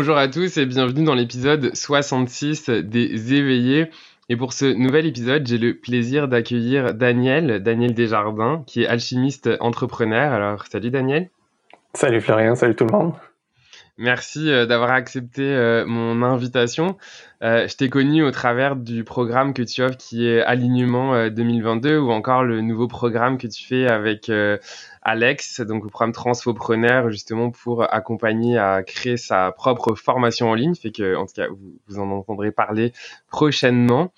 Bonjour à tous et bienvenue dans l'épisode 66 des éveillés. Et pour ce nouvel épisode, j'ai le plaisir d'accueillir Daniel, Daniel Desjardins, qui est alchimiste entrepreneur. Alors, salut Daniel. Salut Florian, salut tout le monde. Merci euh, d'avoir accepté euh, mon invitation. Euh, je t'ai connu au travers du programme que tu offres qui est Alignement 2022 ou encore le nouveau programme que tu fais avec Alex, donc le programme Transfopreneur justement pour accompagner à créer sa propre formation en ligne. Fait que, en tout cas, vous, vous en entendrez parler prochainement.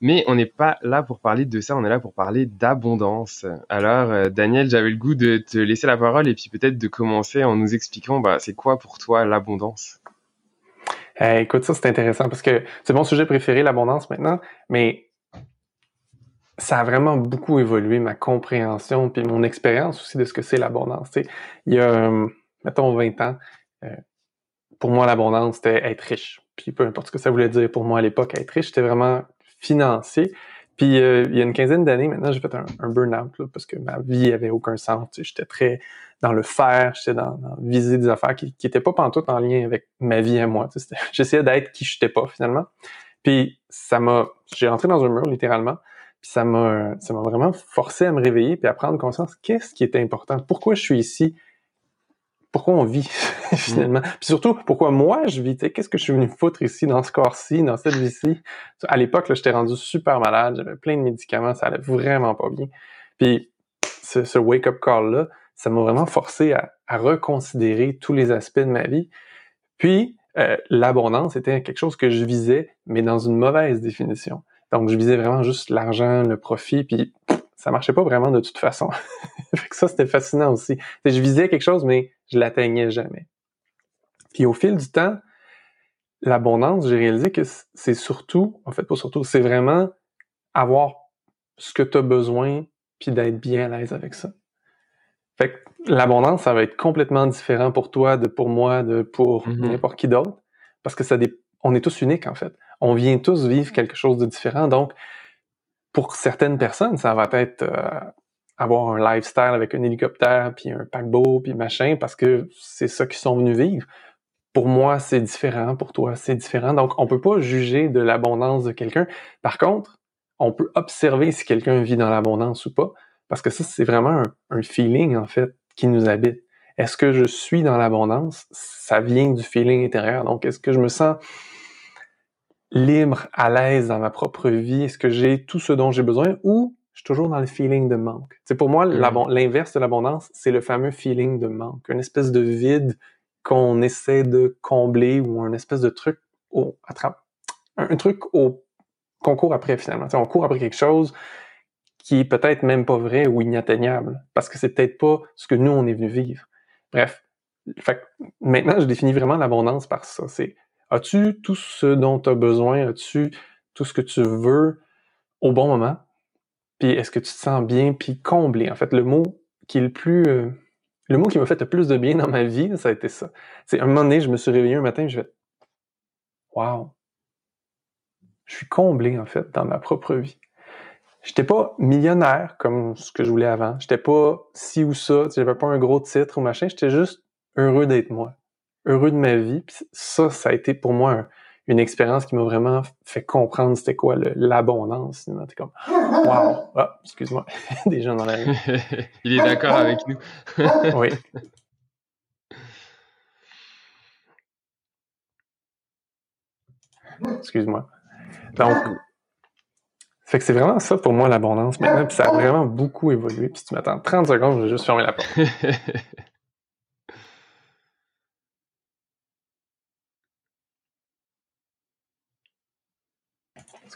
Mais on n'est pas là pour parler de ça, on est là pour parler d'abondance. Alors, euh, Daniel, j'avais le goût de te laisser la parole et puis peut-être de commencer en nous expliquant, bah, c'est quoi pour toi l'abondance? Eh, Écoute, ça c'est intéressant parce que c'est mon sujet préféré, l'abondance maintenant, mais ça a vraiment beaucoup évolué ma compréhension puis mon expérience aussi de ce que c'est l'abondance. Il y a, euh, mettons, 20 ans, euh, pour moi, l'abondance, c'était être riche. Puis peu importe ce que ça voulait dire pour moi à l'époque, être riche, c'était vraiment financier. Puis euh, il y a une quinzaine d'années maintenant, j'ai fait un, burn-out parce que ma vie avait aucun sens. J'étais très dans le faire, j'étais dans, viser des affaires qui n'étaient pas pantoute en lien avec ma vie à moi. J'essayais d'être qui je n'étais pas finalement. Puis ça m'a, j'ai rentré dans un mur littéralement. Puis ça m'a, ça m'a vraiment forcé à me réveiller puis à prendre conscience qu'est-ce qui était important, pourquoi je suis ici, pourquoi on vit finalement? Puis surtout, pourquoi moi je vis, qu'est-ce que je suis venu foutre ici, dans ce corps-ci, dans cette vie-ci? À l'époque, j'étais rendu super malade, j'avais plein de médicaments, ça allait vraiment pas bien. Puis ce, wake-up call-là, ça m'a vraiment forcé à, reconsidérer tous les aspects de ma vie. Puis euh, l'abondance était quelque chose que je visais, mais dans une mauvaise définition. Donc je visais vraiment juste l'argent, le profit, puis ça marchait pas vraiment de toute façon. ça, c'était fascinant aussi. je visais quelque chose, mais je l'atteignais jamais. Puis au fil du temps, l'abondance, j'ai réalisé que c'est surtout, en fait pas surtout, c'est vraiment avoir ce que tu as besoin puis d'être bien à l'aise avec ça. Fait que l'abondance, ça va être complètement différent pour toi, de pour moi, de pour mm-hmm. n'importe qui d'autre, parce que ça on est tous uniques en fait. On vient tous vivre quelque chose de différent, donc pour certaines personnes, ça va être euh, avoir un lifestyle avec un hélicoptère, puis un paquebot, puis machin, parce que c'est ça qu'ils sont venus vivre. Pour moi, c'est différent. Pour toi, c'est différent. Donc, on peut pas juger de l'abondance de quelqu'un. Par contre, on peut observer si quelqu'un vit dans l'abondance ou pas, parce que ça, c'est vraiment un, feeling, en fait, qui nous habite. Est-ce que je suis dans l'abondance? Ça vient du feeling intérieur. Donc, est-ce que je me sens libre, à l'aise dans ma propre vie? Est-ce que j'ai tout ce dont j'ai besoin? Ou je suis toujours dans le feeling de manque? C'est pour moi, mm. l'inverse de l'abondance, c'est le fameux feeling de manque, une espèce de vide qu'on essaie de combler ou un espèce de truc au, un, truc au, qu'on court après finalement. on court après quelque chose qui est peut-être même pas vrai ou inatteignable parce que c'est peut-être pas ce que nous on est venu vivre. Bref, fait, maintenant je définis vraiment l'abondance par ça. C'est as-tu tout ce dont tu as besoin, as-tu tout ce que tu veux au bon moment? Puis est-ce que tu te sens bien, puis comblé? En fait, le mot qui est le plus... Euh, le mot qui m'a fait le plus de bien dans ma vie, ça a été ça. C'est un moment donné, je me suis réveillé un matin et je fais Wow! Je suis comblé, en fait, dans ma propre vie. J'étais pas millionnaire comme ce que je voulais avant. J'étais pas ci ou ça. J'avais pas un gros titre ou machin. J'étais juste heureux d'être moi. Heureux de ma vie. Puis ça, ça a été pour moi un, une expérience qui m'a vraiment fait comprendre c'était quoi l'abondance. T'es comme, wow, ah, excuse-moi, des gens dans la rue. Il est d'accord avec nous. oui. Excuse-moi. Donc, fait que c'est vraiment ça pour moi l'abondance maintenant, puis ça a vraiment beaucoup évolué. Puis si tu m'attends 30 secondes, je vais juste fermer la porte.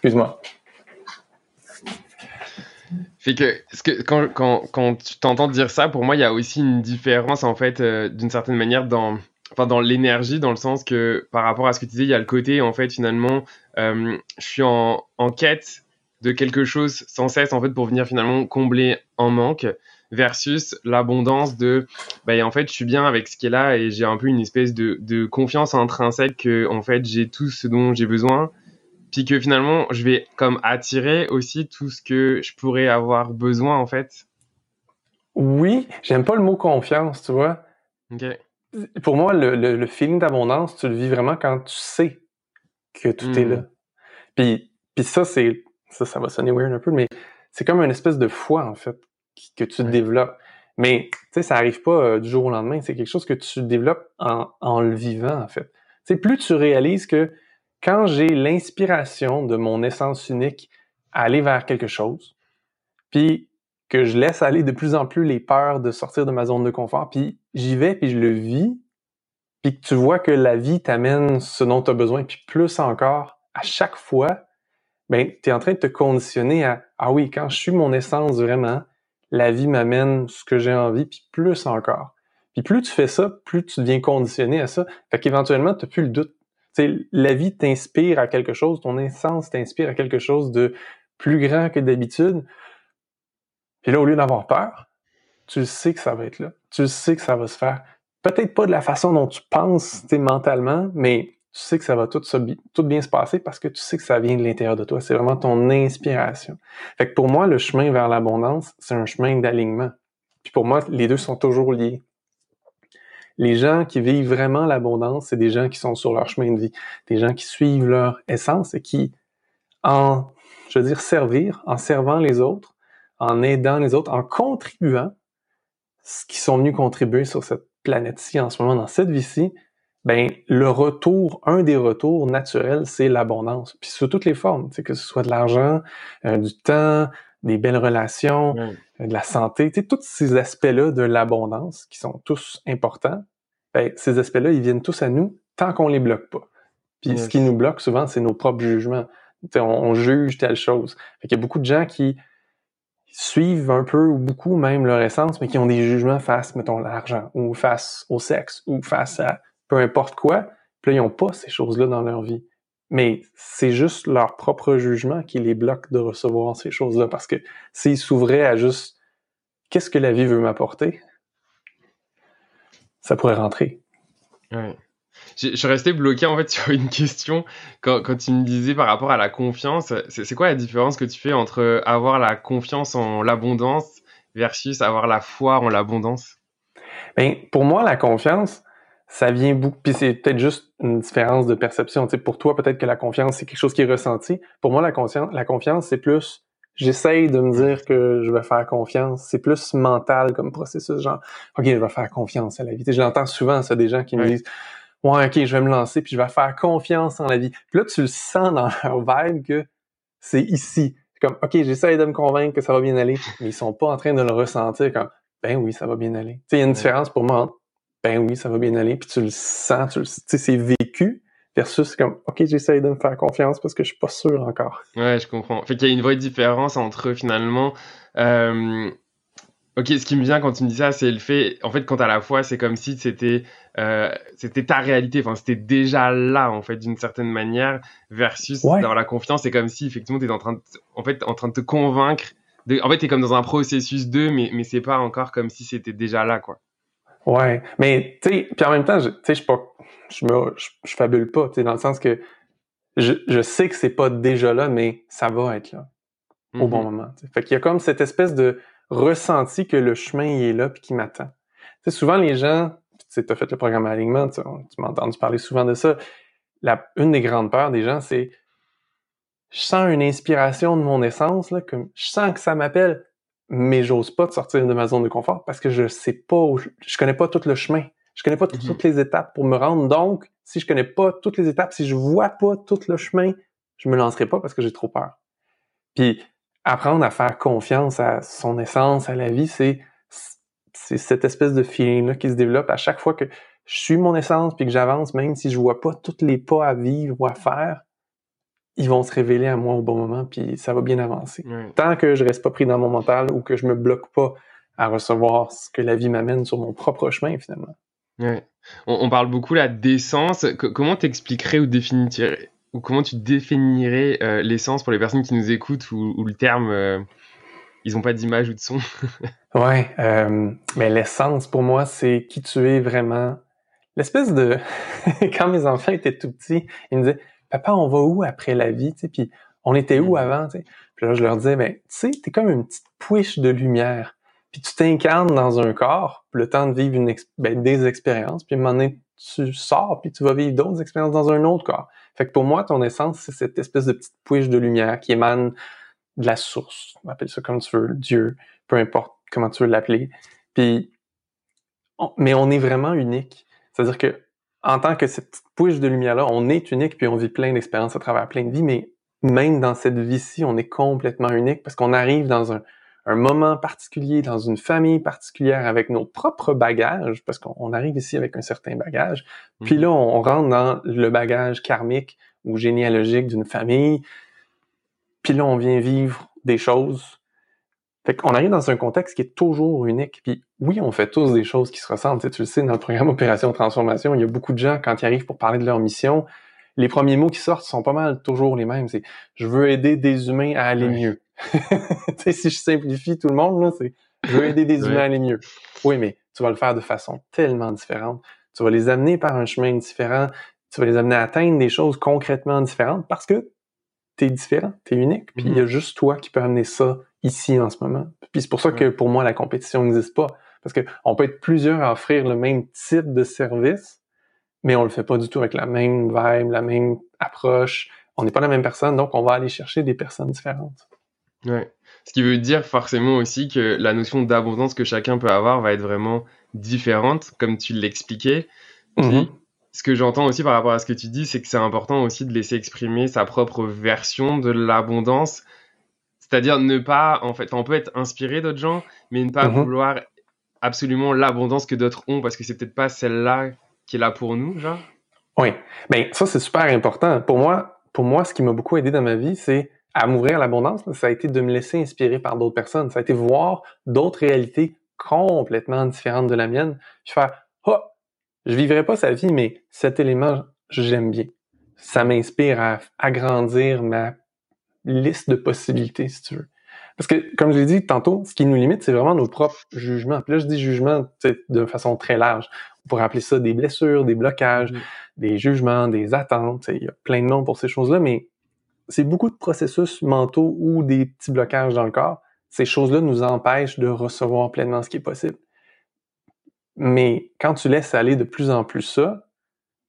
Excuse-moi. Fait que, que quand, quand, quand tu t'entends dire ça, pour moi, il y a aussi une différence, en fait, euh, d'une certaine manière, dans, enfin, dans l'énergie, dans le sens que par rapport à ce que tu disais, il y a le côté, en fait, finalement, euh, je suis en, en, quête de quelque chose sans cesse, en fait, pour venir finalement combler un manque, versus l'abondance de, bah, en fait, je suis bien avec ce qui est là et j'ai un peu une espèce de, de confiance intrinsèque que, en fait, j'ai tout ce dont j'ai besoin puis que finalement je vais comme attirer aussi tout ce que je pourrais avoir besoin en fait. Oui, j'aime pas le mot confiance, tu vois. Ok. pour moi, le, le, feeling d'abondance, tu le vis vraiment quand tu sais que tout est là. Hmm. Puis, puis ça, c'est ça, ça va sonner weird un peu, mais c'est comme une espèce de foi, en fait, que tu développes. Mais, tu sais, ça arrive pas euh, du jour au lendemain. C'est quelque chose que tu développes en, en le vivant, en fait. Sais, plus tu réalises que quand j'ai l'inspiration de mon essence unique à aller vers quelque chose, puis que je laisse aller de plus en plus les peurs de sortir de ma zone de confort, puis j'y vais, puis je le vis, puis que tu vois que la vie t'amène ce dont tu as besoin, puis plus encore, à chaque fois, ben, tu es en train de te conditionner à Ah oui, quand je suis mon essence vraiment, la vie m'amène ce que j'ai envie, puis plus encore. Puis plus tu fais ça, plus tu deviens conditionné à ça. Fait qu'éventuellement, tu n'as plus le doute. La vie t'inspire à quelque chose, ton essence t'inspire à quelque chose de plus grand que d'habitude. Puis là, au lieu d'avoir peur, tu sais que ça va être là. Tu sais que ça va se faire. Peut-être pas de la façon dont tu penses mentalement, mais tu sais que ça va tout, tout bien se passer parce que tu sais que ça vient de l'intérieur de toi. C'est vraiment ton inspiration. Fait que pour moi, le chemin vers l'abondance, c'est un chemin d'alignement. Puis pour moi, les deux sont toujours liés. Les gens qui vivent vraiment l'abondance, c'est des gens qui sont sur leur chemin de vie, des gens qui suivent leur essence et qui, en, je veux dire, servir, en servant les autres, en aidant les autres, en contribuant, ce qui sont venus contribuer sur cette planète-ci en ce moment, dans cette vie-ci, ben le retour, un des retours naturels, c'est l'abondance. Puis sous toutes les formes, que ce soit de l'argent, euh, du temps, des belles relations, de la santé, tous ces aspects-là de l'abondance qui sont tous importants, ben, ces aspects-là, ils viennent tous à nous tant qu'on les bloque pas. Puis ce qui nous bloque souvent, c'est nos propres jugements. On, on, juge telle chose. Fait Il y a beaucoup de gens qui suivent un peu ou beaucoup même leur essence, mais qui ont des jugements face, mettons, l'argent, ou face au sexe, ou face à peu importe quoi. Puis là, ils n'ont pas ces choses-là dans leur vie. Mais c'est juste leur propre jugement qui les bloque de recevoir ces choses-là. Parce que s'ils s'ouvraient à juste qu'est-ce que la vie veut m'apporter, ça pourrait rentrer. Ouais. Je suis resté bloqué en fait sur une question quand, quand tu me disais par rapport à la confiance. C'est quoi la différence que tu fais entre avoir la confiance en l'abondance versus avoir la foi en l'abondance? Ben, pour moi, la confiance, ça vient beaucoup, puis c'est peut-être juste une différence de perception. Tu sais, pour toi, peut-être que la confiance, c'est quelque chose qui est ressenti. Pour moi, la confiance, la confiance, c'est plus, j'essaye de me dire que je vais faire confiance. C'est plus mental comme processus, genre, OK, je vais faire confiance à la vie. Tu sais, J'entends souvent ça des gens qui me disent, ouais, OK, je vais me lancer, puis je vais faire confiance en la vie. Puis là, tu le sens dans leur vibe que c'est ici. Comme, OK, j'essaye de me convaincre que ça va bien aller, mais ils sont pas en train de le ressentir comme, ben oui, ça va bien aller. Il y a une différence pour moi ben oui, ça va bien aller, puis tu le sens, tu sais, c'est vécu, versus comme, OK, j'essaye de me faire confiance parce que je suis pas sûr encore. Ouais, je comprends. Fait qu'il y a une vraie différence entre finalement, euh, ok, ce qui me vient quand tu me dis ça, c'est le fait, en fait, quand à la fois, c'est comme si c'était, euh, c'était ta réalité, enfin, c'était déjà là, en fait, d'une certaine manière, versus dans la confiance, c'est comme si, effectivement, t'es en train de, en fait, en train de te convaincre de, en fait, t'es comme dans un processus 2, mais, mais c'est pas encore comme si c'était déjà là, quoi. Ouais, mais tu sais, puis en même temps, tu sais, je pas, je me, je, fabule pas, tu sais, dans le sens que je, je sais que c'est pas déjà là, mais ça va être là au bon mm-hmm. moment. Fait qu'il y a comme cette espèce de ressenti que le chemin il est là puis qui m'attend. Tu sais, souvent les gens, tu as fait le programme alignement, tu, tu m'as entendu parler souvent de ça. La, une des grandes peurs des gens, c'est je sens une inspiration de mon essence, là, comme je sens que ça m'appelle, mais j'ose pas de sortir de ma zone de confort parce que je sais pas, je connais pas tout le chemin. Je connais pas mhm. toutes les étapes pour me rendre. Donc, si je connais pas toutes les étapes, si je vois pas tout le chemin, je me lancerai pas parce que j'ai trop peur. Puis, apprendre à faire confiance à son essence, à la vie, c'est, c'est cette espèce de feeling-là qui se développe à chaque fois que je suis mon essence puis que j'avance, même si je vois pas tous les pas à vivre ou à faire, ils vont se révéler à moi au bon moment, puis ça va bien avancer. Tant que je reste pas pris dans mon mental ou que je me bloque pas à recevoir ce que la vie m'amène sur mon propre chemin, finalement. Ouais. On, parle beaucoup là d'essence. comment t'expliquerais ou définirais ou comment tu définirais euh, l'essence pour les personnes qui nous écoutent ou, le terme euh, ils n'ont pas d'image ou de son? Ouais, euh, mais l'essence pour moi c'est qui tu es vraiment. L'espèce de quand mes enfants étaient tout petits, ils me disaient papa, on va où après la vie, tu sais, puis on était où mm. avant, tu sais? Puis là, je leur disais, ben, tu sais, t'es comme une petite pouiche de lumière. puis tu t'incarnes dans un corps, le temps de vivre une ben, des expériences, puis à un moment donné, tu sors, puis tu vas vivre d'autres expériences dans un autre corps. Fait que pour moi, ton essence, c'est cette espèce de petite pouiche de lumière qui émane de la source. On appelle ça comme tu veux, Dieu, peu importe comment tu veux l'appeler. Puis, mais on est vraiment unique. C'est-à-dire que en tant que cette petite pouche de lumière-là, on est unique, puis on vit plein d'expériences à travers plein de vies, mais même dans cette vie-ci, on est complètement unique parce qu'on arrive dans un, un moment particulier, dans une famille particulière, avec nos propres bagages, parce qu'on arrive ici avec un certain bagage. Puis mhm. là, on rentre dans le bagage karmique ou généalogique d'une famille. Puis là, on vient vivre des choses. Fait qu'on arrive dans un contexte qui est toujours unique. Puis oui, on fait tous des choses qui se ressemblent. Tu, sais, tu le sais, dans le programme Opération Transformation, il y a beaucoup de gens, quand ils arrivent pour parler de leur mission, les premiers mots qui sortent sont pas mal toujours les mêmes. C'est « je veux aider des humains à aller mieux ». si je simplifie tout le monde, c'est je veux aider des humains à aller mieux. Oui, mais tu vas le faire de façon tellement différente. Tu vas les amener par un chemin différent. Tu vas les amener à atteindre des choses concrètement différentes parce que tu es différent, tu es unique. Puis il y a mm-hmm. juste toi qui peux amener ça ici en ce moment. Puis c'est pour ça que pour moi, la compétition n'existe pas. Parce que on peut être plusieurs à offrir le même type de service, mais on le fait pas du tout avec la même vibe, la même approche. On n'est pas la même personne, donc on va aller chercher des personnes différentes. Ouais. Ce qui veut dire forcément aussi que la notion d'abondance que chacun peut avoir va être vraiment différente, comme tu l'expliquais. Mm-hmm. Ce que j'entends aussi par rapport à ce que tu dis, c'est que c'est important aussi de laisser exprimer sa propre version de l'abondance. C'est-à-dire ne pas, en fait, on peut être inspiré d'autres gens, mais ne pas mm-hmm. vouloir absolument l'abondance que d'autres ont parce que c'est peut-être pas celle-là qui est là pour nous, genre. Oui. Ben, ça, c'est super important. Pour moi, pour moi, ce qui m'a beaucoup aidé dans ma vie, c'est à m'ouvrir à l'abondance, ça a été de me laisser inspirer par d'autres personnes. Ça a été voir d'autres réalités complètement différentes de la mienne. Je fais, oh, je vivrai pas sa vie, mais cet élément, j'aime bien. Ça m'inspire à agrandir ma liste de possibilités, si tu veux. Parce que, comme je l'ai dit tantôt, ce qui nous limite, c'est vraiment nos propres jugements. Puis là, je dis jugement de façon très large. On pourrait appeler ça des blessures, des blocages, mm. des jugements, des attentes. Il y a plein de noms pour ces choses-là, mais c'est beaucoup de processus mentaux ou des petits blocages dans le corps. Ces choses-là nous empêchent de recevoir pleinement ce qui est possible. Mais quand tu laisses aller de plus en plus ça,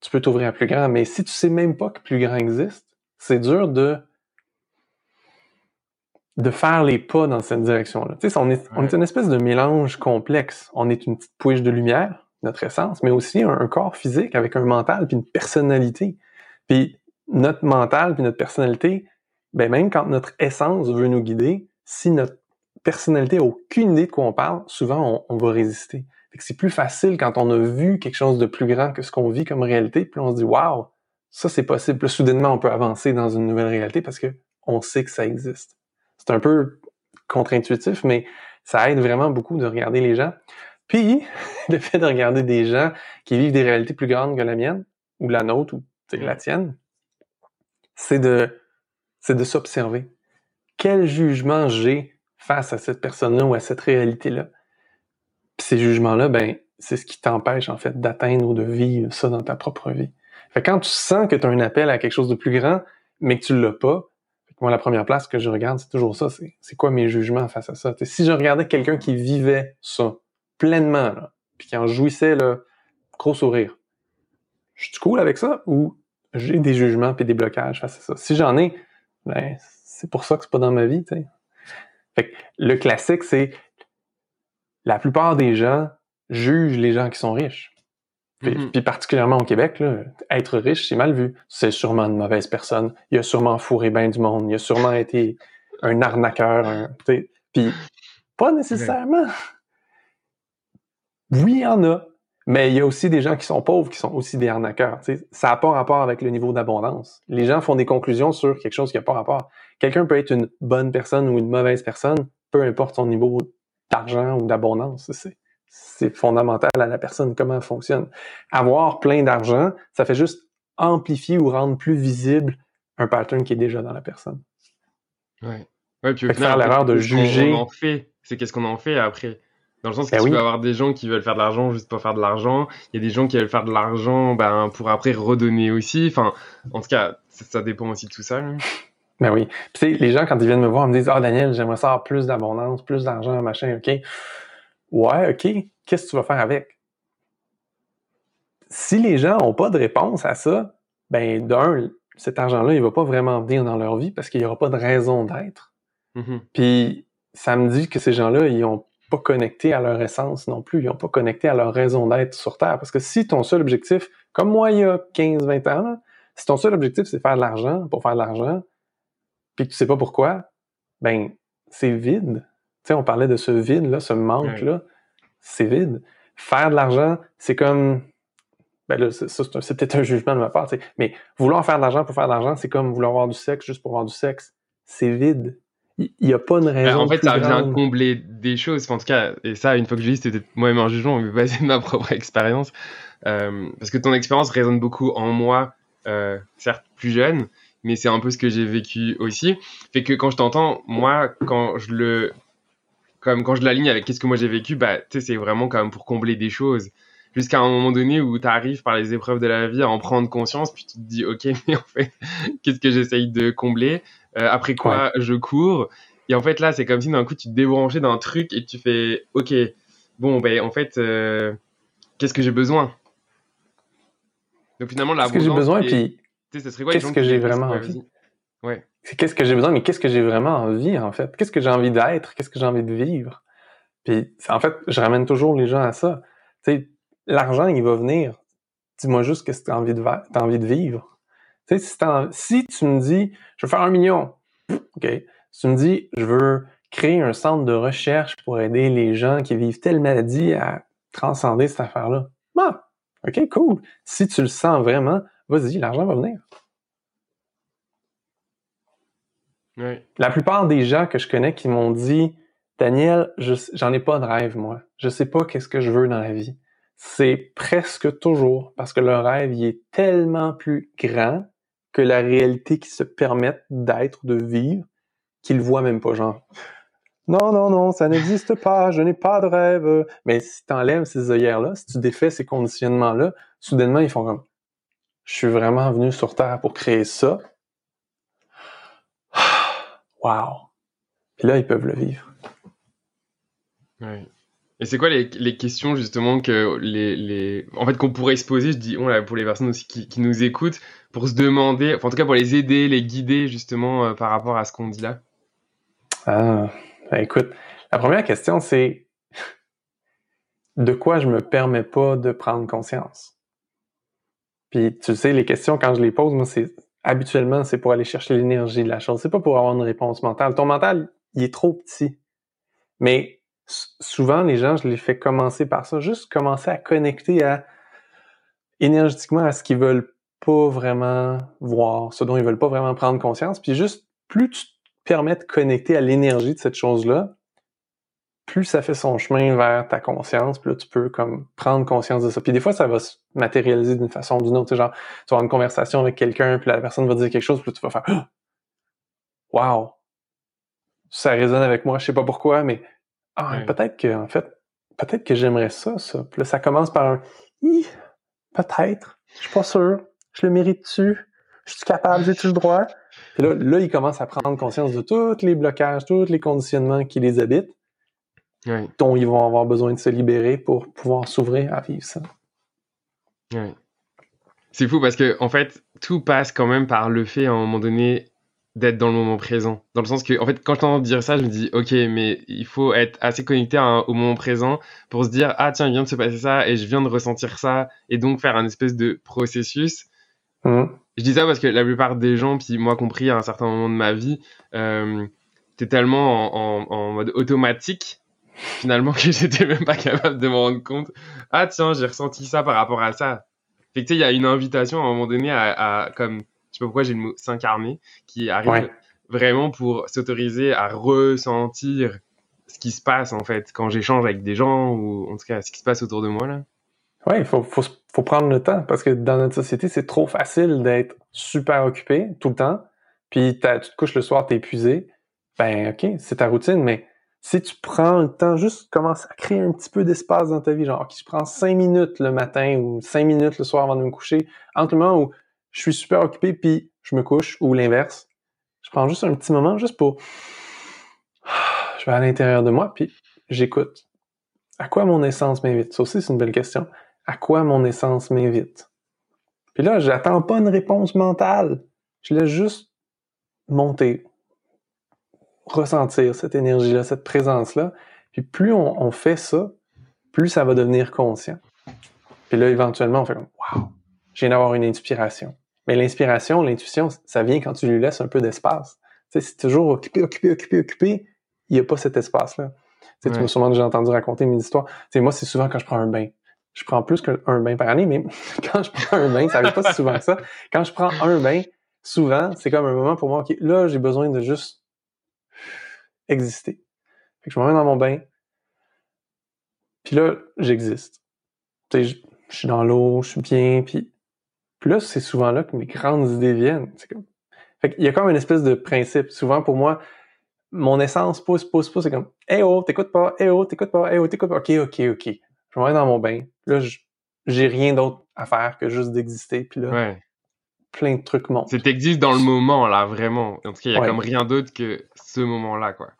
tu peux t'ouvrir à plus grand. Mais si tu sais même pas que plus grand existe, c'est dur de de faire les pas dans cette direction-là. Tu sais, on est, on est une espèce de mélange complexe. On est une petite pouiche de lumière, notre essence, mais aussi un, un corps physique avec un mental puis une personnalité. Puis notre mental puis notre personnalité, ben même quand notre essence veut nous guider, si notre personnalité a aucune idée de quoi on parle, souvent on, va résister. C'est plus facile quand on a vu quelque chose de plus grand que ce qu'on vit comme réalité, puis on se dit waouh, ça c'est possible. Puis soudainement on peut avancer dans une nouvelle réalité parce que on sait que ça existe. C'est un peu contre-intuitif, mais ça aide vraiment beaucoup de regarder les gens. Puis le fait de regarder des gens qui vivent des réalités plus grandes que la mienne ou la nôtre ou la tienne, c'est de, c'est de s'observer. Quel jugement j'ai face à cette personne-là ou à cette réalité-là? Puis ces jugements-là, ben, c'est ce qui t'empêche, en fait, d'atteindre ou de vivre ça dans ta propre vie. Fait quand tu sens que tu as un appel à quelque chose de plus grand, mais que tu l'as pas, moi, la première place que je regarde, c'est toujours ça. C'est quoi mes jugements face à ça? si je regardais quelqu'un qui vivait ça pleinement, là, puis qui en jouissait, là, gros sourire, je suis cool avec ça ou j'ai des jugements et des blocages face à ça? Si j'en ai, ben, c'est pour ça que c'est pas dans ma vie, tu sais. Fait que le classique, c'est la plupart des gens jugent les gens qui sont riches. Puis, mm-hmm. particulièrement au Québec, là, être riche, c'est mal vu. C'est sûrement une mauvaise personne. Il a sûrement fourré bien du monde. Il a sûrement été un arnaqueur. Un, puis pas nécessairement. Oui, il y en a. Mais il y a aussi des gens qui sont pauvres qui sont aussi des arnaqueurs. Ça n'a pas rapport avec le niveau d'abondance. Les gens font des conclusions sur quelque chose qui n'a pas rapport. Quelqu'un peut être une bonne personne ou une mauvaise personne, peu importe son niveau d'argent ou d'abondance. C'est fondamental à la personne, comment elle fonctionne. Avoir plein d'argent, ça fait juste amplifier ou rendre plus visible un pattern qui est déjà dans la personne. Ouais. Ouais, puis au final, l'erreur de juger. C'est qu'est-ce qu'on en fait après? Dans le sens que ben tu peux avoir des gens qui veulent faire de l'argent juste pour faire de l'argent. Il y a des gens qui veulent faire de l'argent ben, pour après redonner aussi. Enfin, en tout cas, ça, dépend aussi de tout ça. Ben oui. Puis les gens, quand ils viennent me voir, me disent Ah, Daniel, j'aimerais ça avoir plus d'abondance, plus d'argent, machin, OK. Ouais, OK, qu'est-ce que tu vas faire avec? Si les gens n'ont pas de réponse à ça, ben d'un, cet argent-là, il va pas vraiment venir dans leur vie parce qu'il n'y aura pas de raison d'être. Mhm. Puis ça me dit que ces gens-là, ils n'ont pas connecté à leur essence non plus. Ils n'ont pas connecté à leur raison d'être sur Terre. Parce que si ton seul objectif, comme moi il y a 15-20 ans, là, si ton seul objectif c'est faire de l'argent pour faire de l'argent, puis que tu sais pas pourquoi, ben c'est vide. Tu sais, on parlait de ce vide-là, ce manque-là, c'est vide. Faire de l'argent, c'est comme ben là, c'est, peut-être un jugement de ma part, mais vouloir faire de l'argent pour faire de l'argent, c'est comme vouloir avoir du sexe juste pour avoir du sexe. C'est vide. Il n'y a pas une Ben, raison. en fait, ça vient combler des choses. Enfin, en tout cas, et ça, une fois que je dit, c'était moi-même un jugement, mais basé de ma propre expérience. Euh, parce que ton expérience résonne beaucoup en moi, euh, certes plus jeune, mais c'est un peu ce que j'ai vécu aussi. Fait que quand je t'entends, moi, quand je le, comme quand je l'aligne avec qu'est-ce que moi j'ai vécu, bah, tu sais, c'est vraiment quand même pour combler des choses. Jusqu'à un moment donné où tu arrives par les épreuves de la vie à en prendre conscience, puis tu te dis, ok, mais en fait, qu'est-ce que j'essaye de combler? Euh, Après quoi, je cours? Et en fait, là, c'est comme si d'un coup, tu te débranchais d'un truc et tu fais, ok, bon, ben, en fait, euh, qu'est-ce que j'ai besoin? Donc finalement, la Qu'est-ce que j'ai besoin, puis tu sais, ce serait quoi les qu'est-ce que j'ai vraiment envie? Ouais. c'est qu'est-ce que j'ai besoin, mais qu'est-ce que j'ai vraiment envie, en fait? Qu'est-ce que j'ai envie d'être? Qu'est-ce que j'ai envie de vivre? Puis, en fait, je ramène toujours les gens à ça. Tu sais, l'argent, il va venir. Dis-moi juste qu'est-ce que tu as envie de, envie de vivre. Tu sais, si, si tu me dis, je veux faire un million, OK. Si tu me dis, je veux créer un centre de recherche pour aider les gens qui vivent telle maladie à transcender cette affaire-là. Ah, OK, cool. Si tu le sens vraiment, vas-y, l'argent va venir. La plupart des gens que je connais qui m'ont dit Daniel, je- j'en ai pas de rêve, moi. Je sais pas qu'est-ce que je veux dans la vie. C'est presque toujours parce que le rêve, il est tellement plus grand que la réalité qu'ils se permettent d'être, de vivre, qu'ils le voient même pas, genre. Non, non, non, ça n'existe pas, je n'ai pas de rêve. Mais si tu enlèves ces œillères-là, si tu défais ces conditionnements-là, soudainement, ils font comme, je suis vraiment venu sur Terre pour créer ça. Wow. Puis là, ils peuvent le vivre. Ouais. Et c'est quoi les, les questions justement que les, les... en fait qu'on pourrait se poser, je dis on là pour les personnes aussi qui, qui nous écoutent, pour se demander, enfin, en tout cas pour les aider, les guider justement euh, par rapport à ce qu'on dit là? Ah, ben écoute, la première question, c'est de quoi je me permets pas de prendre conscience? Puis tu sais, les questions, quand je les pose, moi, c'est habituellement, c'est pour aller chercher l'énergie de la chose. C'est pas pour avoir une réponse mentale. Ton mental, il est trop petit. Mais souvent, les gens, je les fais commencer par ça. Juste commencer à connecter à énergétiquement à ce qu'ils veulent pas vraiment voir, ce dont ils veulent pas vraiment prendre conscience. Puis juste, plus tu te permets de connecter à l'énergie de cette chose-là, plus ça fait son chemin vers ta conscience, là, tu peux comme prendre conscience de ça. Puis des fois, ça va se matérialiser d'une façon ou d'une autre. Genre, tu vas avoir une conversation avec quelqu'un, puis la personne va dire quelque chose, puis là, tu vas faire Ah! Wow! Ça résonne avec moi, je sais pas pourquoi, mais ah, peut-être que, en fait, peut-être que j'aimerais ça, ça. Puis là, ça commence par un peut-être, je suis pas sûr, je le mérite-tu? Je suis capable, j'ai-tu le droit? Puis là, là, il commence à prendre conscience de tous les blocages, tous les conditionnements qui les habitent Dont ils vont avoir besoin de se libérer pour pouvoir s'ouvrir à vivre ça. C'est fou parce que en fait tout passe quand même par le fait à un moment donné d'être dans le moment présent. Dans le sens que en fait quand je t'entends dire ça, je me dis ok mais il faut être assez connecté à au moment présent pour se dire ah tiens il vient de se passer ça et je viens de ressentir ça et donc faire un espèce de processus. Hum, Je dis ça parce que la plupart des gens, puis moi compris à un certain moment de ma vie, euh, t'es tellement en, en, en mode automatique finalement que j'étais même pas capable de me rendre compte. Ah tiens, j'ai ressenti ça par rapport à ça. Fait que tu sais, il y a une invitation à un moment donné à, à comme, je sais pas pourquoi j'ai le mot s'incarner, qui arrive Ouais. vraiment pour s'autoriser à ressentir ce qui se passe en fait quand j'échange avec des gens ou en tout cas ce qui se passe autour de moi là. Ouais, il faut, faut, faut prendre le temps parce que dans notre société, c'est trop facile d'être super occupé tout le temps. Puis tu te couches le soir, t'es épuisé. Ben ok, c'est ta routine, mais si tu prends le temps, juste commence à créer un petit peu d'espace dans ta vie, genre ok, je prends cinq minutes le matin ou cinq minutes le soir avant de me coucher, entre le moment où je suis super occupé puis je me couche ou l'inverse, je prends juste un petit moment juste pour je vais à l'intérieur de moi puis j'écoute. À quoi mon essence m'invite? Ça aussi, c'est une belle question. À quoi mon essence m'invite? Puis là, j'attends pas une réponse mentale. Je laisse juste monter, ressentir cette énergie-là, cette présence-là. Puis plus on, fait ça, plus ça va devenir conscient. Puis là, éventuellement, on fait comme Waouh, je viens d'avoir une inspiration. Mais l'inspiration, l'intuition, ça vient quand tu lui laisses un peu d'espace. Tu sais, c'est toujours occupé, occupé, occupé, occupé, il n'y a pas cet espace-là. Tu, sais, tu m'as sûrement déjà entendu raconter mes histoires. Tu sais, moi, c'est souvent quand je prends un bain. Je prends plus qu'un bain par année, mais quand je prends un bain, ça arrive pas si souvent que ça. Quand je prends un bain, souvent, c'est comme un moment pour moi, OK, là, j'ai besoin de juste exister. Fait que je me mets dans mon bain, puis là, j'existe. Tu sais, je, suis dans l'eau, je suis bien, puis, puis là, c'est souvent là que mes grandes idées viennent. C'est comme... Fait qu'il y a comme une espèce de principe. Souvent, pour moi, mon essence pousse, pousse, pousse, c'est comme « Hey oh, t'écoutes pas, hey oh, t'écoutes pas, hey oh, t'écoutes pas. » Ok, ok, ok. Je me mets dans mon bain. Là, j'ai rien d'autre à faire que juste d'exister. Puis là, plein de trucs montent. C'est t'existes dans le moment, là, vraiment. En tout cas, il y a comme rien d'autre que ce moment-là, quoi.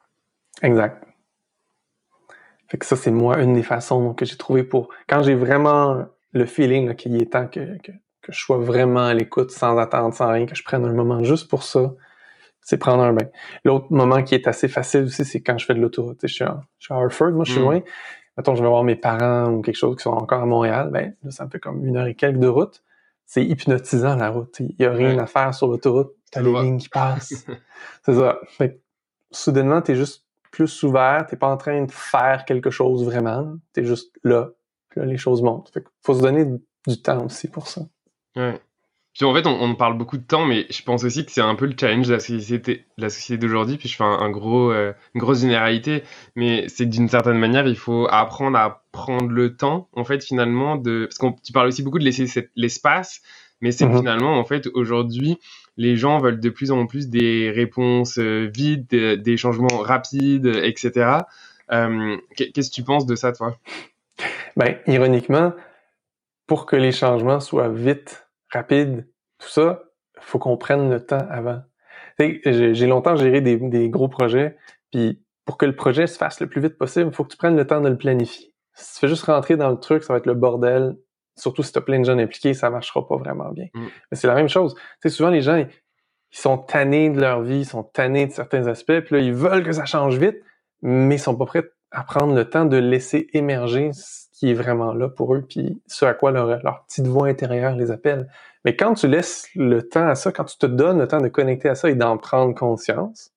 Exact. Fait que ça, c'est moi une des façons que j'ai trouvé pour... Quand j'ai vraiment le feeling qu'il est temps que, que, que, je sois vraiment à l'écoute, sans attendre, sans rien, que je prenne un moment juste pour ça, c'est prendre un bain. L'autre moment qui est assez facile aussi, c'est quand je fais de l'autoroute. Je suis, à, je suis à Hartford, moi je suis mm. loin. Mettons, je vais voir mes parents ou quelque chose qui sont encore à Montréal, ben là, ça me fait comme une heure et quelques de route. C'est hypnotisant la route. Il n'y a rien à faire sur l'autoroute. T'as les lignes qui passent. c'est ça. Fait soudainement, t'es juste plus ouvert, t'es pas en train de faire quelque chose vraiment. T'es juste là. Puis là, les choses montent. Fait faut se donner du temps aussi pour ça. Ouais. Puis en fait, on, parle beaucoup de temps, mais je pense aussi que c'est un peu le challenge de la société, la société d'aujourd'hui. Puis je fais un, gros, euh, une grosse généralité, mais c'est que d'une certaine manière, il faut apprendre à prendre le temps, en fait, finalement, de parce que tu parles aussi beaucoup de laisser l'espace, mais c'est mhm. finalement, en fait, aujourd'hui, les gens veulent de plus en plus des réponses euh, vides, des, changements rapides, etc. Euh, qu'est-ce que tu penses de ça, toi? Ben, ironiquement, pour que les changements soient vite rapide, tout ça, faut qu'on prenne le temps avant. J'ai longtemps géré des, gros projets, puis pour que le projet se fasse le plus vite possible, il faut que tu prennes le temps de le planifier. Si tu fais juste rentrer dans le truc, ça va être le bordel. Surtout si tu as plein de gens impliqués, ça marchera pas vraiment bien. Mm. Mais c'est la même chose. Tu souvent les gens, ils, sont tannés de leur vie, ils sont tannés de certains aspects, puis là, ils veulent que ça change vite, mais ils sont pas prêts à prendre le temps de laisser émerger qui est vraiment là pour eux, puis ce à quoi leur, leur petite voix intérieure les appelle. Mais quand tu laisses le temps à ça, quand tu te donnes le temps de connecter à ça et d'en prendre conscience,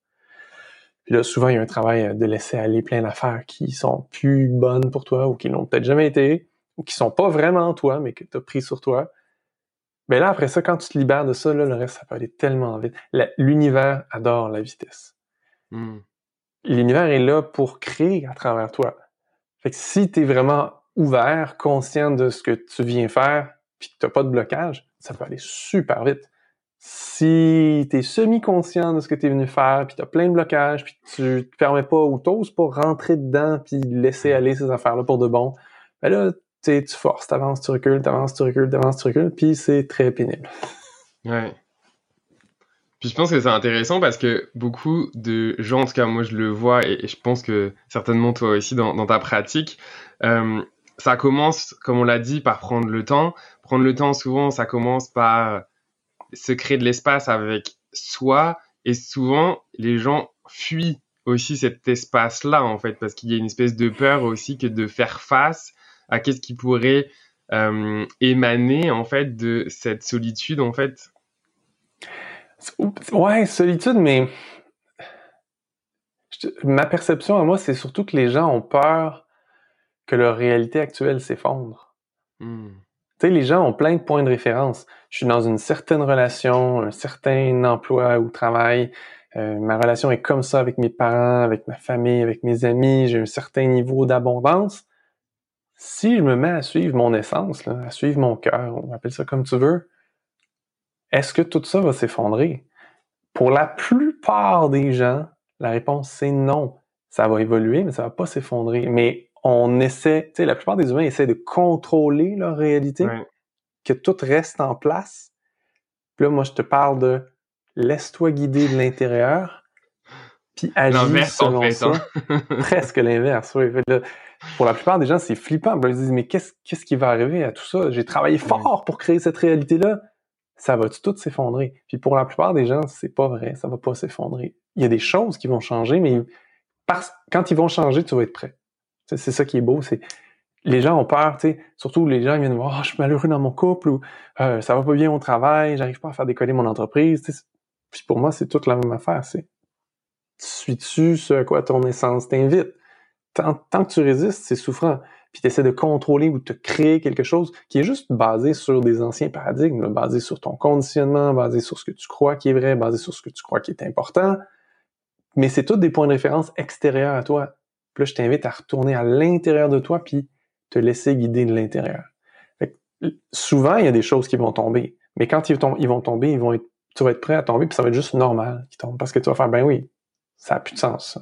puis là, souvent, il y a un travail de laisser aller plein d'affaires qui sont plus bonnes pour toi ou qui n'ont peut-être jamais été, ou qui sont pas vraiment toi, mais que tu as pris sur toi. Mais là, après ça, quand tu te libères de ça, là, le reste, ça peut aller tellement vite. L'univers adore la vitesse. Hmm. L'univers est là pour créer à travers toi. Fait que si tu es vraiment ouvert, conscient de ce que tu viens faire, puis que tu n'as pas de blocage, ça peut aller super vite. Si tu es semi-conscient de ce que tu es venu faire, puis tu as plein de blocages, puis tu te permets pas ou t'oses pas rentrer dedans, puis laisser aller ces affaires-là pour de bon, ben là, tu forces, t'avances, tu recules, t'avances, tu recules, t'avances, tu recules, puis c'est très pénible. Ouais. Puis je pense que c'est intéressant parce que beaucoup de gens, en tout cas moi je le vois, et, je pense que certainement toi aussi dans, dans ta pratique, euh, ça commence, comme on l'a dit, par prendre le temps. Prendre le temps, souvent, ça commence par se créer de l'espace avec soi. Et souvent, les gens fuient aussi cet espace-là, en fait, parce qu'il y a une espèce de peur aussi que de faire face à qu'est-ce qui pourrait euh, émaner, en fait, de cette solitude, en fait? Ouais, solitude, mais ma perception à moi, c'est surtout que les gens ont peur que leur réalité actuelle s'effondre. Hmm. Tu sais, les gens ont plein de points de référence. Je suis dans une certaine relation, un certain emploi ou travail. Euh, ma relation est comme ça avec mes parents, avec ma famille, avec mes amis. J'ai un certain niveau d'abondance. Si je me mets à suivre mon essence, là, à suivre mon cœur, on appelle ça comme tu veux, est-ce que tout ça va s'effondrer? Pour la plupart des gens, la réponse c'est non. Ça va évoluer, mais ça va pas s'effondrer. Mais on essaie, tu sais, la plupart des humains essaient de contrôler leur réalité, que tout reste en place. Puis là, moi, je te parle de laisse-toi guider de l'intérieur, puis agis selon ça. Presque l'inverse, oui. Pour la plupart des gens, c'est flippant. Ils se disent, mais qu'est-ce, qu'est-ce qui va arriver à tout ça? J'ai travaillé fort pour créer cette réalité-là. Ça va tout s'effondrer? Puis pour la plupart des gens, c'est pas vrai. Ça va pas s'effondrer. Il y a des choses qui vont changer, mais parce, quand ils vont changer, tu vas être prêt. C'est, ça qui est beau. C'est, les gens ont peur, tu sais, surtout les gens viennent voir, oh, je suis malheureux dans mon couple ou euh, ça va pas bien au travail, j'arrive pas à faire décoller mon entreprise. Puis pour moi, c'est toute la même affaire. C'est suis-tu ce à quoi ton essence t'invite? Tant, que tu résistes, c'est souffrant. Puis tu essaies de contrôler ou de créer quelque chose qui est juste basé sur des anciens paradigmes, basé sur ton conditionnement, basé sur ce que tu crois qui est vrai, basé sur ce que tu crois qui est important. Mais c'est tous des points de référence extérieurs à toi. Puis là, je t'invite à retourner à l'intérieur de toi puis te laisser guider de l'intérieur. Souvent, il y a des choses qui vont tomber. Mais quand ils, ils vont tomber, ils vont être, tu vas être prêt à tomber, puis ça va être juste normal qu'ils tombent. Parce que tu vas faire, ben oui, ça n'a plus de sens.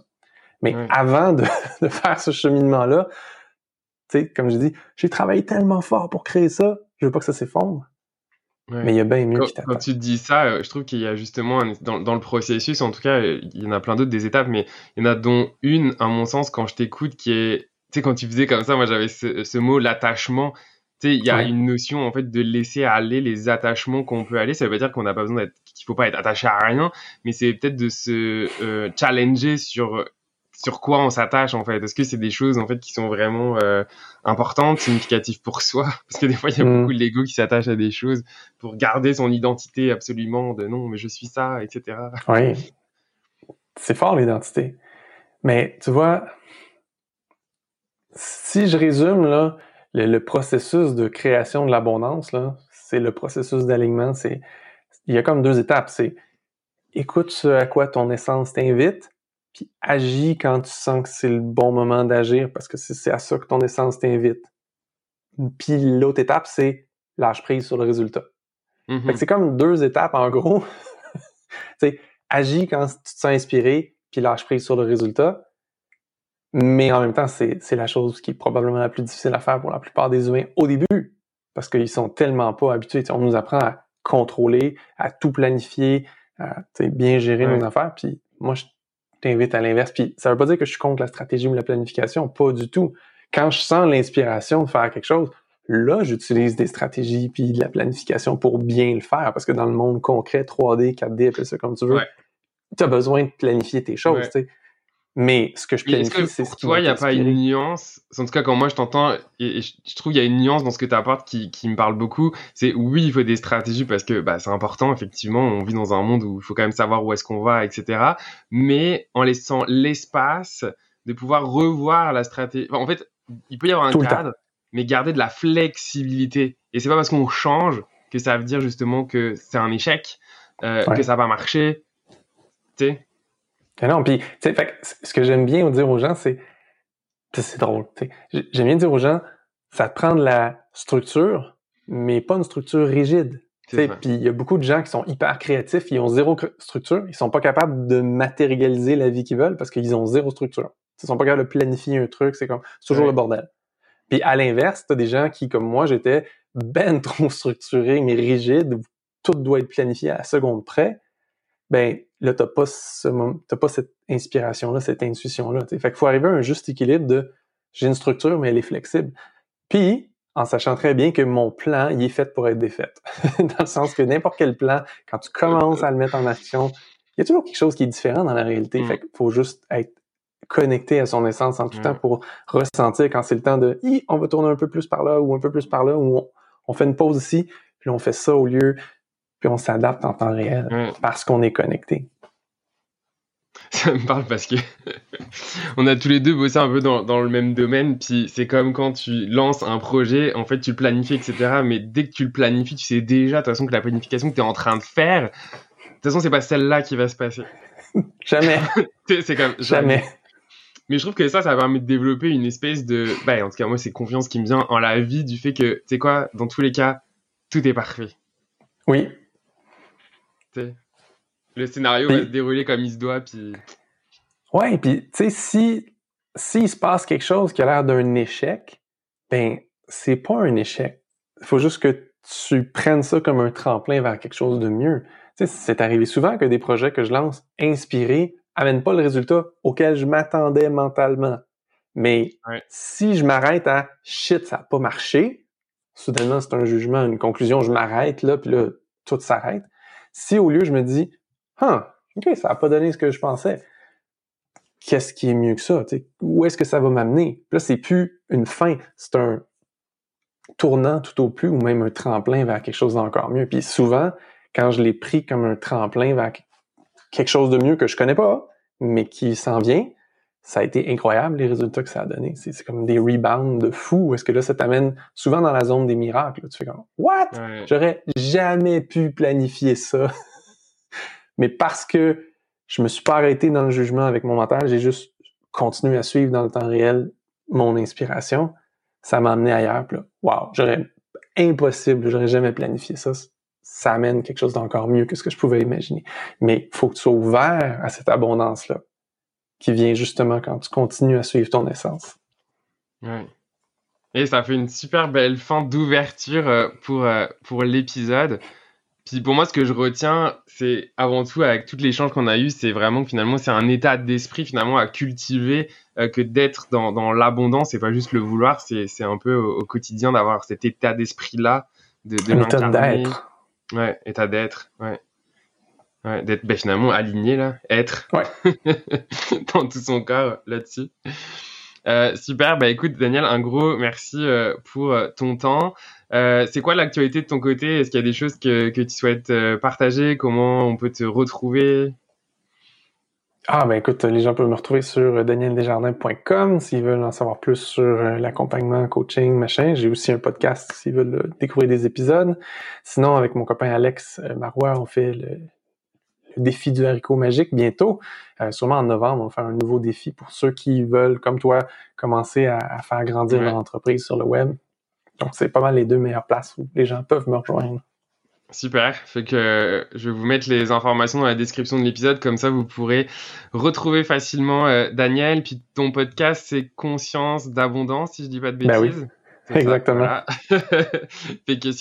Mais avant de, faire ce cheminement-là, tu sais, comme je dis, j'ai travaillé tellement fort pour créer ça, je veux pas que ça s'effondre. Mais il y a bien mieux quand, qui. Quand tu dis ça, euh, je trouve qu'il y a justement, dans, dans, le processus, en tout cas, il y en a plein d'autres des étapes, mais il y en a dont une, à mon sens, quand je t'écoute, qui est, tu sais, quand tu faisais comme ça, moi j'avais ce, mot, l'attachement. Tu sais, il y a une notion, en fait, de laisser aller les attachements qu'on peut aller. Ça veut pas dire qu'on n'a pas besoin d'être, qu'il faut pas être attaché à rien, mais c'est peut-être de se euh, challenger sur sur quoi on s'attache en fait Est-ce que c'est des choses en fait qui sont vraiment euh, importantes, significatives pour soi? Parce que des fois il y a mm. beaucoup de l'ego qui s'attache à des choses pour garder son identité absolument de non mais je suis ça, etc. Oui, c'est fort l'identité. Mais tu vois, si je résume là le, processus de création de l'abondance là, c'est le processus d'alignement. C'est il y a comme deux étapes. C'est écoute ce à quoi ton essence t'invite puis agis quand tu sens que c'est le bon moment d'agir parce que c'est à ça que ton essence t'invite. Puis l'autre étape, c'est lâche prise sur le résultat. Mm-hmm. c'est comme deux étapes en gros. agis quand tu te sens inspiré, puis lâche prise sur le résultat. Mais en même temps, c'est la chose qui est probablement la plus difficile à faire pour la plupart des humains au début, parce qu'ils sont tellement pas habitués. on nous apprend à contrôler, à tout planifier, à bien gérer nos affaires. Puis moi, je t'invite à l'inverse. Puis ça veut pas dire que je suis contre la stratégie ou la planification, pas du tout. Quand je sens l'inspiration de faire quelque chose, là, j'utilise des stratégies puis de la planification pour bien le faire. Parce que dans le monde concret, 3D, 4D, appelle ça comme tu veux, tu as besoin de planifier tes choses. Mais ce que je planifie, c'est Pour toi, il n'y a pas une nuance? En tout cas, quand moi je t'entends, et, je trouve qu'il y a une nuance dans ce que tu apportes qui, qui, me parle beaucoup. C'est oui, il faut des stratégies parce que bah, c'est important, effectivement. On vit dans un monde où il faut quand même savoir où est-ce qu'on va, etc. Mais en laissant l'espace de pouvoir revoir la stratégie. en fait, il peut y avoir un cadre, mais garder de la flexibilité. Et c'est pas parce qu'on change que ça veut dire justement que c'est un échec, euh, que ça va marcher. Tu sais? Non, puis, tu sais, ce que j'aime bien dire aux gens, c'est, c'est drôle, j'aime bien dire aux gens, ça te prend de la structure, mais pas une structure rigide. Puis il y a beaucoup de gens qui sont hyper créatifs, ils ont zéro structure, ils sont pas capables de matérialiser la vie qu'ils veulent parce qu'ils ont zéro structure. Ils sont pas capables de planifier un truc, c'est comme toujours le bordel. Puis à l'inverse, t'as des gens qui, comme moi, j'étais ben trop structuré, mais rigide, où tout doit être planifié à la seconde près ben là, t'as pas ce t'as pas cette inspiration-là, cette intuition-là. Fait qu'il faut arriver à un juste équilibre de j'ai une structure, mais elle est flexible. Puis, en sachant très bien que mon plan, il est fait pour être défait. dans le sens que n'importe quel plan, quand tu commences à le mettre en action, il y a toujours quelque chose qui est différent dans la réalité. Mm. Fait qu'il faut juste être connecté à son essence en tout temps pour ressentir quand c'est le temps de on va tourner un peu plus par là ou un peu plus par là ou on, on fait une pause ici puis on fait ça au lieu puis on s'adapte en temps réel parce qu'on est connecté. Ça me parle parce que on a tous les deux bossé un peu dans, dans le même domaine, puis c'est comme quand tu lances un projet, en fait tu le planifies, etc. Mais dès que tu le planifies, tu sais déjà de toute façon que la planification que tu es en train de faire, de toute façon c'est pas celle-là qui va se passer. jamais. c'est comme jamais. Mais je trouve que ça, ça permet de développer une espèce de, bah, en tout cas moi c'est confiance qui me vient en la vie du fait que, tu sais quoi, dans tous les cas, tout est parfait. Oui, le scénario va se dérouler comme il se doit, puis. Ouais, puis tu sais, si s'il se passe quelque chose qui a l'air d'un échec, ben c'est pas un échec. Il faut juste que tu prennes ça comme un tremplin vers quelque chose de mieux. Tu sais, c'est arrivé souvent que des projets que je lance inspirés amènent pas le résultat auquel je m'attendais mentalement. Mais si je m'arrête à shit, ça n'a pas marché, soudainement, c'est un jugement, une conclusion, je m'arrête là, puis là, tout s'arrête. Si au lieu, je me dis, ah, OK, ça n'a pas donné ce que je pensais, qu'est-ce qui est mieux que ça? Où est-ce que ça va m'amener? Là, c'est plus une fin, c'est un tournant tout au plus ou même un tremplin vers quelque chose d'encore mieux. Puis souvent, quand je l'ai pris comme un tremplin vers quelque chose de mieux que je connais pas, mais qui s'en vient, ça a été incroyable les résultats que ça a donné. C'est comme des rebounds de fou. Est-ce que là, ça t'amène souvent dans la zone des miracles? Tu fais comme What? J'aurais jamais pu planifier ça. mais parce que je me suis pas arrêté dans le jugement avec mon mental, j'ai juste continué à suivre dans le temps réel mon inspiration. Ça m'a amené ailleurs. Puis là, wow, j'aurais impossible, j'aurais jamais planifié ça. Ça amène quelque chose d'encore mieux que ce que je pouvais imaginer. Mais il faut que tu sois ouvert à cette abondance-là qui vient justement quand tu continues à suivre ton essence. Ouais. Et ça fait une super belle fin d'ouverture euh, pour, euh, pour l'épisode. Puis pour moi, ce que je retiens, c'est avant tout, avec tous les l'échange qu'on a eu, c'est vraiment que finalement, c'est un état d'esprit finalement à cultiver euh, que d'être dans, dans l'abondance, c'est pas juste le vouloir, c'est un peu au, quotidien d'avoir cet état d'esprit-là, de, de l'état d'être. Ouais, état d'être, ouais. Ouais, d'être ben, finalement aligné là, être ouais. dans tout son corps là-dessus. Euh, super, bah écoute Daniel, un gros merci euh, pour euh, ton temps. C'est quoi l'actualité de ton côté? Est-ce qu'il y a des choses que, que tu souhaites partager? Comment on peut te retrouver? Ah ben écoute, les gens peuvent me retrouver sur danieldesjardins.com s'ils veulent en savoir plus sur l'accompagnement, coaching, machin. J'ai aussi un podcast s'ils veulent découvrir des épisodes. Sinon, avec mon copain Alex Marois, on fait le, le défi du haricot magique bientôt. Euh, sûrement en novembre, on va faire un nouveau défi pour ceux qui veulent, comme toi, commencer à, faire grandir leur entreprise sur le web. Donc, c'est pas mal les deux meilleures places où les gens peuvent me rejoindre. Super. Fait que je vais vous mettre les informations dans la description de l'épisode. Comme ça, vous pourrez retrouver facilement euh, Daniel. Puis ton podcast, c'est Conscience d'abondance, si je dis pas de ben bêtises. oui. Exactement. fait que si